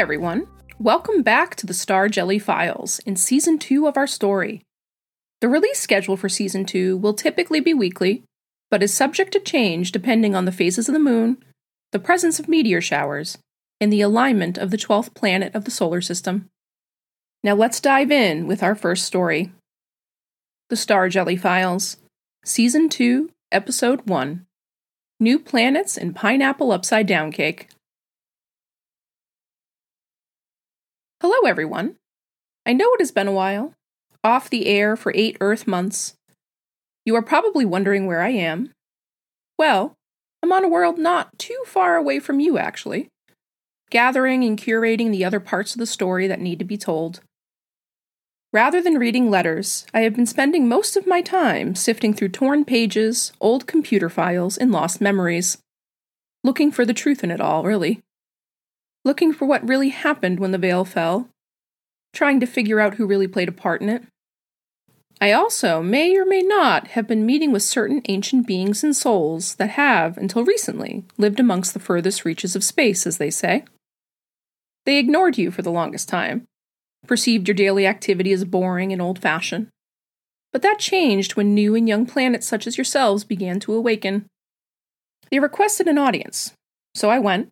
Everyone. Welcome back to the Star Jelly Files in Season 2 of our story. The release schedule for Season 2 will typically be weekly, but is subject to change depending on the phases of the moon, the presence of meteor showers, and the alignment of the 12th planet of the solar system. Now let's dive in with our first story The Star Jelly Files, Season 2, Episode 1 New Planets and Pineapple Upside Down Cake. Hello, everyone. I know it has been a while, off the air for eight Earth months. You are probably wondering where I am. Well, I'm on a world not too far away from you, actually, gathering and curating the other parts of the story that need to be told. Rather than reading letters, I have been spending most of my time sifting through torn pages, old computer files, and lost memories. Looking for the truth in it all, really. Looking for what really happened when the veil fell. Trying to figure out who really played a part in it. I also may or may not have been meeting with certain ancient beings and souls that have, until recently, lived amongst the furthest reaches of space, as they say. They ignored you for the longest time, perceived your daily activity as boring and old fashioned. But that changed when new and young planets such as yourselves began to awaken. They requested an audience, so I went.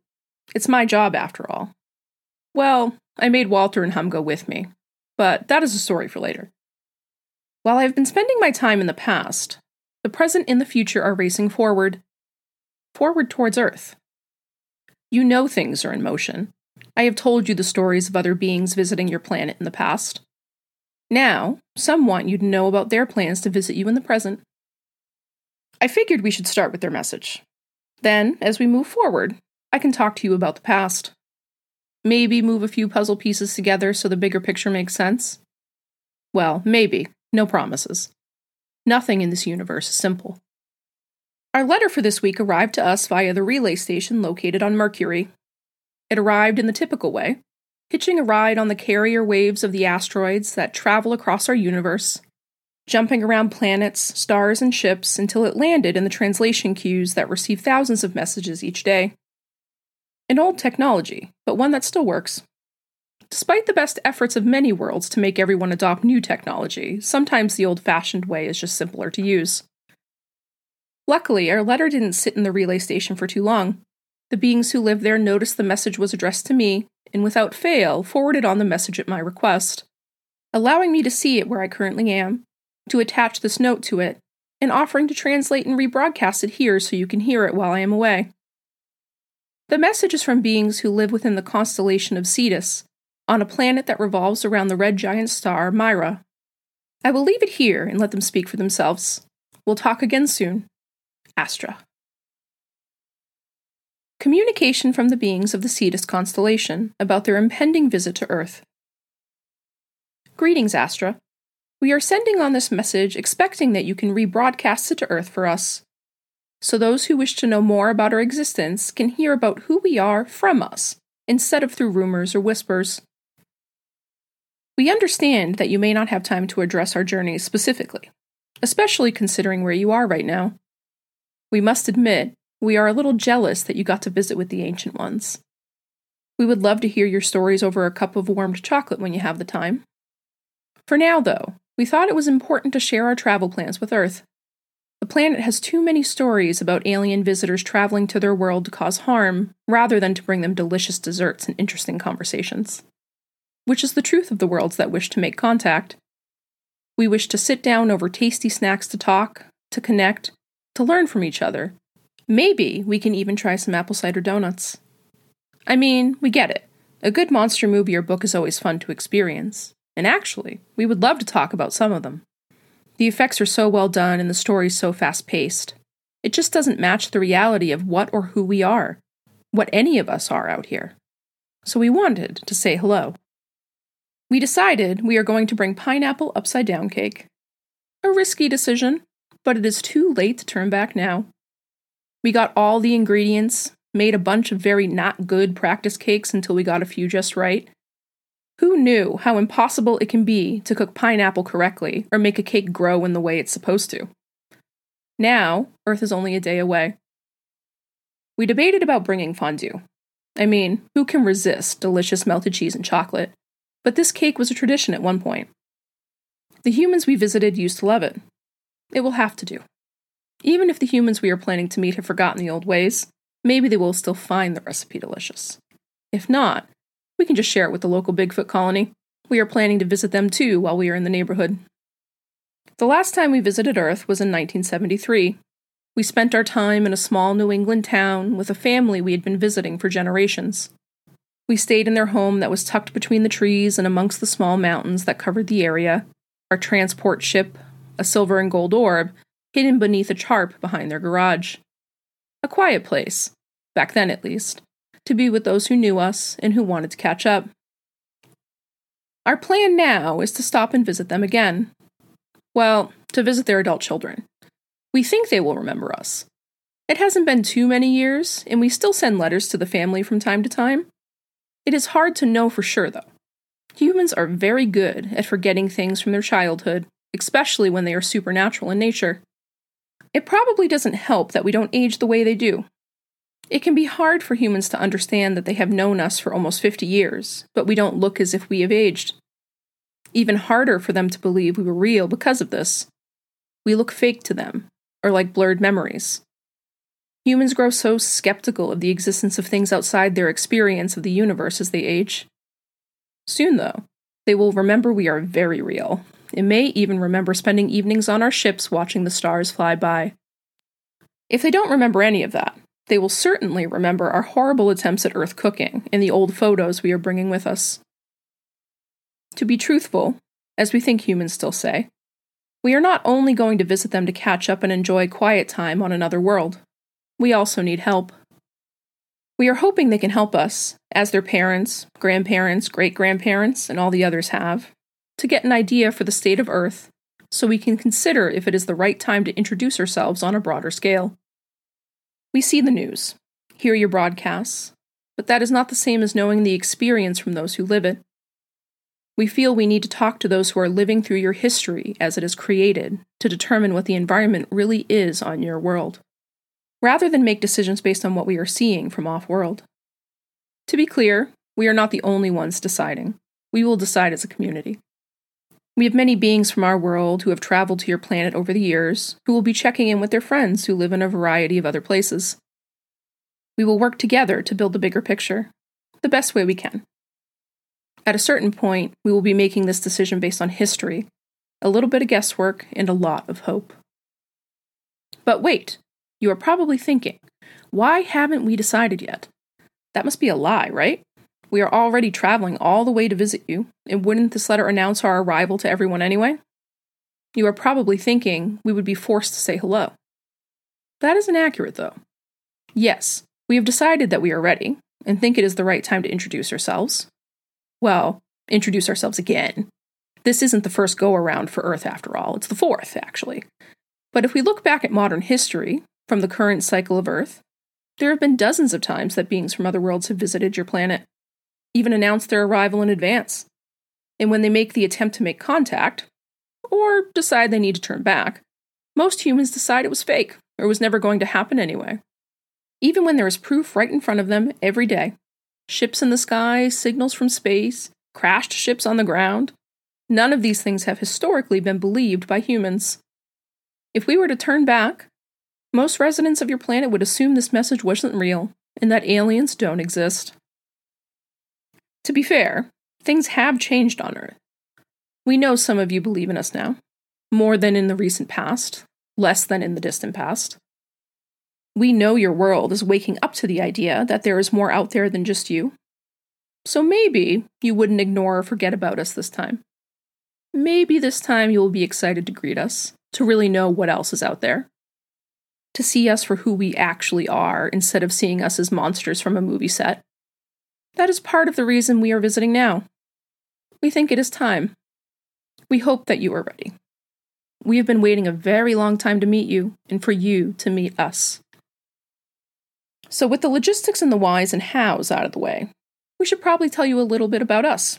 It's my job, after all. Well, I made Walter and Hum go with me, but that is a story for later. While I have been spending my time in the past, the present and the future are racing forward. Forward towards Earth. You know things are in motion. I have told you the stories of other beings visiting your planet in the past. Now, some want you to know about their plans to visit you in the present. I figured we should start with their message. Then, as we move forward, I can talk to you about the past. Maybe move a few puzzle pieces together so the bigger picture makes sense. Well, maybe, no promises. Nothing in this universe is simple. Our letter for this week arrived to us via the relay station located on Mercury. It arrived in the typical way, hitching a ride on the carrier waves of the asteroids that travel across our universe, jumping around planets, stars, and ships until it landed in the translation queues that receive thousands of messages each day. An old technology, but one that still works. Despite the best efforts of many worlds to make everyone adopt new technology, sometimes the old fashioned way is just simpler to use. Luckily, our letter didn't sit in the relay station for too long. The beings who lived there noticed the message was addressed to me, and without fail, forwarded on the message at my request, allowing me to see it where I currently am, to attach this note to it, and offering to translate and rebroadcast it here so you can hear it while I am away. The message is from beings who live within the constellation of Cetus, on a planet that revolves around the red giant star Mira. I will leave it here and let them speak for themselves. We'll talk again soon. Astra. Communication from the beings of the Cetus constellation about their impending visit to Earth. Greetings, Astra. We are sending on this message expecting that you can rebroadcast it to Earth for us. So those who wish to know more about our existence can hear about who we are from us, instead of through rumors or whispers. We understand that you may not have time to address our journey specifically, especially considering where you are right now. We must admit, we are a little jealous that you got to visit with the Ancient Ones. We would love to hear your stories over a cup of warmed chocolate when you have the time. For now, though, we thought it was important to share our travel plans with Earth. The planet has too many stories about alien visitors traveling to their world to cause harm, rather than to bring them delicious desserts and interesting conversations which is the truth of the worlds that wish to make contact. We wish to sit down over tasty snacks to talk, to connect, to learn from each other. Maybe we can even try some apple cider donuts. I mean, we get it. A good monster movie or book is always fun to experience. And actually, we would love to talk about some of them. The effects are so well done and the story's so fast paced. It just doesn't match the reality of what or who we are, what any of us are out here. So we wanted to say hello. We decided we are going to bring pineapple upside down cake. A risky decision, but it is too late to turn back now. We got all the ingredients, made a bunch of very not good practice cakes until we got a few just right. Who knew how impossible it can be to cook pineapple correctly or make a cake grow in the way it's supposed to? Now, Earth is only a day away. We debated about bringing fondue, I mean, who can resist delicious melted cheese and chocolate? But this cake was a tradition at one point. The humans we visited used to love it. It will have to do. Even if the humans we are planning to meet have forgotten the old ways, maybe they will still find the recipe delicious. If not, we can just share it with the local Bigfoot colony. We are planning to visit them too while we are in the neighborhood. The last time we visited Earth was in 1973. We spent our time in a small New England town with a family we had been visiting for generations. We stayed in their home that was tucked between the trees and amongst the small mountains that covered the area. Our transport ship, a silver and gold orb, hidden beneath a charp behind their garage. A quiet place, back then at least, to be with those who knew us and who wanted to catch up. Our plan now is to stop and visit them again. Well, to visit their adult children. We think they will remember us. It hasn't been too many years, and we still send letters to the family from time to time. It is hard to know for sure, though. Humans are very good at forgetting things from their childhood, especially when they are supernatural in nature. It probably doesn't help that we don't age the way they do. It can be hard for humans to understand that they have known us for almost 50 years, but we don't look as if we have aged. Even harder for them to believe we were real because of this. We look fake to them, or like blurred memories. Humans grow so skeptical of the existence of things outside their experience of the universe as they age. Soon, though, they will remember we are very real, and may even remember spending evenings on our ships watching the stars fly by. If they don't remember any of that, they will certainly remember our horrible attempts at Earth cooking in the old photos we are bringing with us. To be truthful, as we think humans still say, we are not only going to visit them to catch up and enjoy quiet time on another world, we also need help. We are hoping they can help us, as their parents, grandparents, great grandparents, and all the others have, to get an idea for the state of Earth so we can consider if it is the right time to introduce ourselves on a broader scale. We see the news, hear your broadcasts, but that is not the same as knowing the experience from those who live it. We feel we need to talk to those who are living through your history as it is created to determine what the environment really is on your world, rather than make decisions based on what we are seeing from off world. To be clear, we are not the only ones deciding. We will decide as a community. We have many beings from our world who have traveled to your planet over the years, who will be checking in with their friends who live in a variety of other places. We will work together to build the bigger picture, the best way we can. At a certain point, we will be making this decision based on history, a little bit of guesswork, and a lot of hope. But wait, you are probably thinking, why haven't we decided yet? That must be a lie, right? We are already traveling all the way to visit you, and wouldn't this letter announce our arrival to everyone anyway? You are probably thinking we would be forced to say hello. That is inaccurate, though. Yes, we have decided that we are ready, and think it is the right time to introduce ourselves, well, introduce ourselves again. This isn't the first go around for Earth after all, it's the fourth, actually. But if we look back at modern history, from the current cycle of Earth, there have been dozens of times that beings from other worlds have visited your planet, even announce their arrival in advance. And when they make the attempt to make contact, or decide they need to turn back, most humans decide it was fake or was never going to happen anyway. Even when there is proof right in front of them every day ships in the sky, signals from space, crashed ships on the ground. None of these things have historically been believed by humans. If we were to turn back, most residents of your planet would assume this message wasn't real and that aliens don't exist. To be fair, things have changed on Earth. We know some of you believe in us now, more than in the recent past, less than in the distant past. We know your world is waking up to the idea that there is more out there than just you. So maybe you wouldn't ignore or forget about us this time. Maybe this time you will be excited to greet us, to really know what else is out there. To see us for who we actually are instead of seeing us as monsters from a movie set. That is part of the reason we are visiting now. We think it is time. We hope that you are ready. We have been waiting a very long time to meet you and for you to meet us. So, with the logistics and the whys and hows out of the way, we should probably tell you a little bit about us.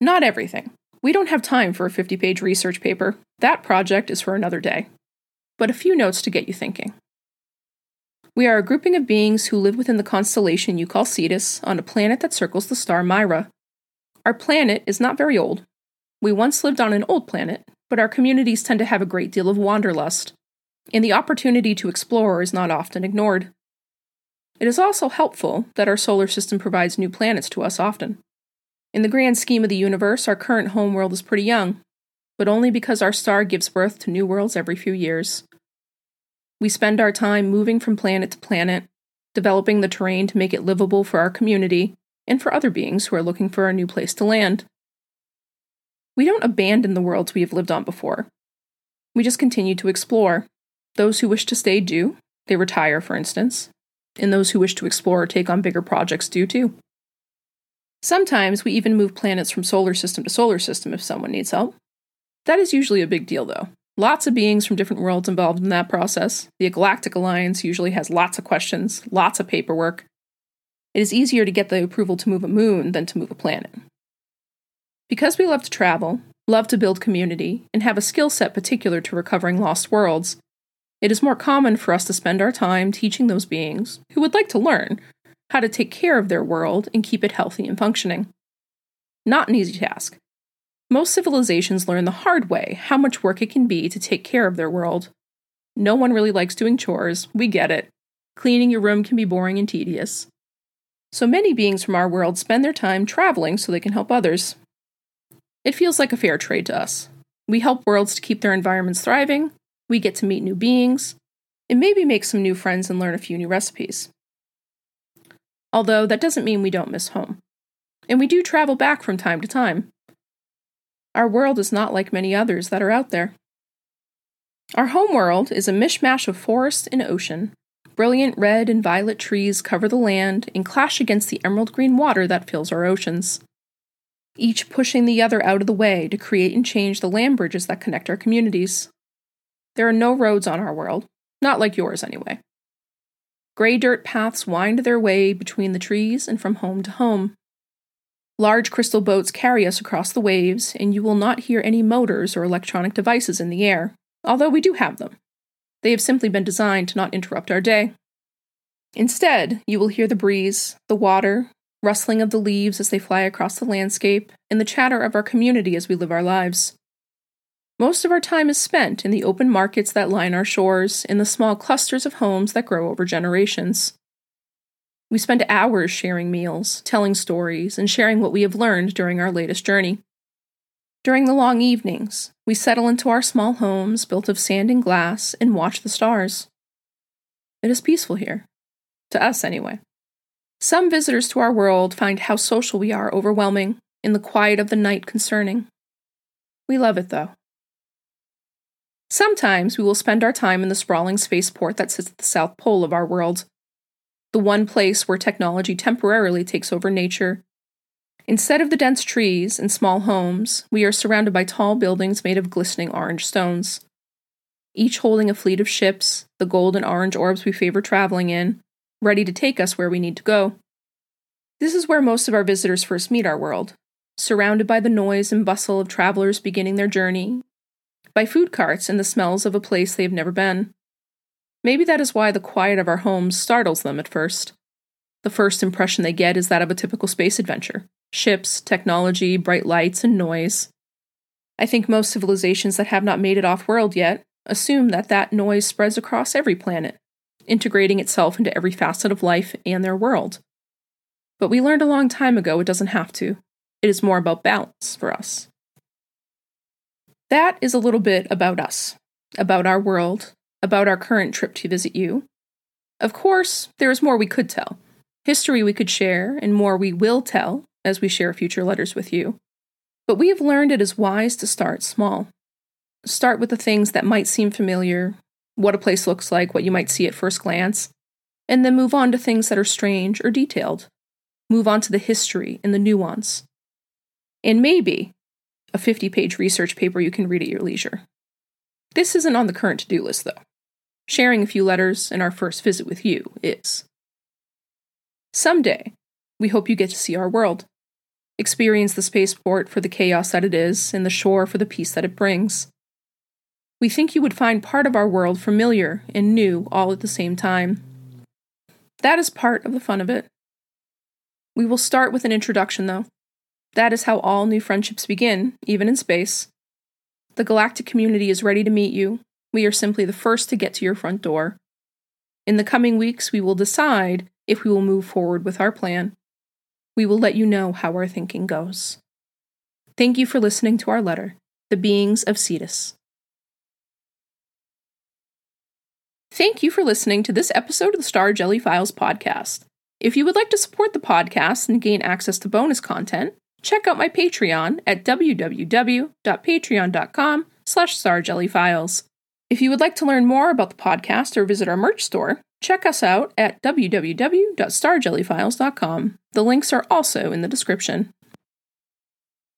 Not everything. We don't have time for a 50 page research paper. That project is for another day. But a few notes to get you thinking. We are a grouping of beings who live within the constellation you call Cetus on a planet that circles the star Mira. Our planet is not very old. We once lived on an old planet, but our communities tend to have a great deal of wanderlust, and the opportunity to explore is not often ignored. It is also helpful that our solar system provides new planets to us often. In the grand scheme of the universe, our current homeworld is pretty young, but only because our star gives birth to new worlds every few years. We spend our time moving from planet to planet, developing the terrain to make it livable for our community and for other beings who are looking for a new place to land. We don't abandon the worlds we have lived on before. We just continue to explore. Those who wish to stay do, they retire, for instance, and those who wish to explore or take on bigger projects do too. Sometimes we even move planets from solar system to solar system if someone needs help. That is usually a big deal, though. Lots of beings from different worlds involved in that process. The Galactic Alliance usually has lots of questions, lots of paperwork. It is easier to get the approval to move a moon than to move a planet. Because we love to travel, love to build community, and have a skill set particular to recovering lost worlds, it is more common for us to spend our time teaching those beings, who would like to learn, how to take care of their world and keep it healthy and functioning. Not an easy task, most civilizations learn the hard way how much work it can be to take care of their world. No one really likes doing chores, we get it. Cleaning your room can be boring and tedious. So many beings from our world spend their time traveling so they can help others. It feels like a fair trade to us. We help worlds to keep their environments thriving, we get to meet new beings, and maybe make some new friends and learn a few new recipes. Although that doesn't mean we don't miss home. And we do travel back from time to time. Our world is not like many others that are out there. Our home world is a mishmash of forest and ocean. Brilliant red and violet trees cover the land and clash against the emerald green water that fills our oceans, each pushing the other out of the way to create and change the land bridges that connect our communities. There are no roads on our world, not like yours anyway. Gray dirt paths wind their way between the trees and from home to home. Large crystal boats carry us across the waves, and you will not hear any motors or electronic devices in the air, although we do have them. They have simply been designed to not interrupt our day. Instead, you will hear the breeze, the water, rustling of the leaves as they fly across the landscape, and the chatter of our community as we live our lives. Most of our time is spent in the open markets that line our shores, in the small clusters of homes that grow over generations. We spend hours sharing meals, telling stories, and sharing what we have learned during our latest journey. During the long evenings, we settle into our small homes built of sand and glass and watch the stars. It is peaceful here. To us, anyway. Some visitors to our world find how social we are overwhelming, and the quiet of the night concerning. We love it, though. Sometimes we will spend our time in the sprawling spaceport that sits at the south pole of our world, the one place where technology temporarily takes over nature. Instead of the dense trees and small homes, we are surrounded by tall buildings made of glistening orange stones, each holding a fleet of ships, the gold and orange orbs we favor traveling in, ready to take us where we need to go. This is where most of our visitors first meet our world, surrounded by the noise and bustle of travelers beginning their journey, by food carts and the smells of a place they have never been. Maybe that is why the quiet of our homes startles them at first. The first impression they get is that of a typical space adventure ships, technology, bright lights, and noise. I think most civilizations that have not made it off world yet assume that that noise spreads across every planet, integrating itself into every facet of life and their world. But we learned a long time ago it doesn't have to. It is more about balance for us. That is a little bit about us, about our world, about our current trip to visit you. Of course, there is more we could tell, history we could share, and more we will tell as we share future letters with you. But we have learned it is wise to start small. Start with the things that might seem familiar, what a place looks like, what you might see at first glance, and then move on to things that are strange or detailed. Move on to the history and the nuance. And maybe a 50 page research paper you can read at your leisure. This isn't on the current to do list, though. Sharing a few letters and our first visit with you is. Someday, we hope you get to see our world, experience the spaceport for the chaos that it is, and the shore for the peace that it brings. We think you would find part of our world familiar and new all at the same time. That is part of the fun of it. We will start with an introduction, though. That is how all new friendships begin, even in space. The galactic community is ready to meet you. We are simply the first to get to your front door. In the coming weeks, we will decide if we will move forward with our plan. We will let you know how our thinking goes. Thank you for listening to our letter, The Beings of Cetus. Thank you for listening to this episode of the Star Jelly Files podcast. If you would like to support the podcast and gain access to bonus content, check out my Patreon at www.patreon.com slash starjellyfiles. If you would like to learn more about the podcast or visit our merch store, check us out at www.starjellyfiles.com. The links are also in the description.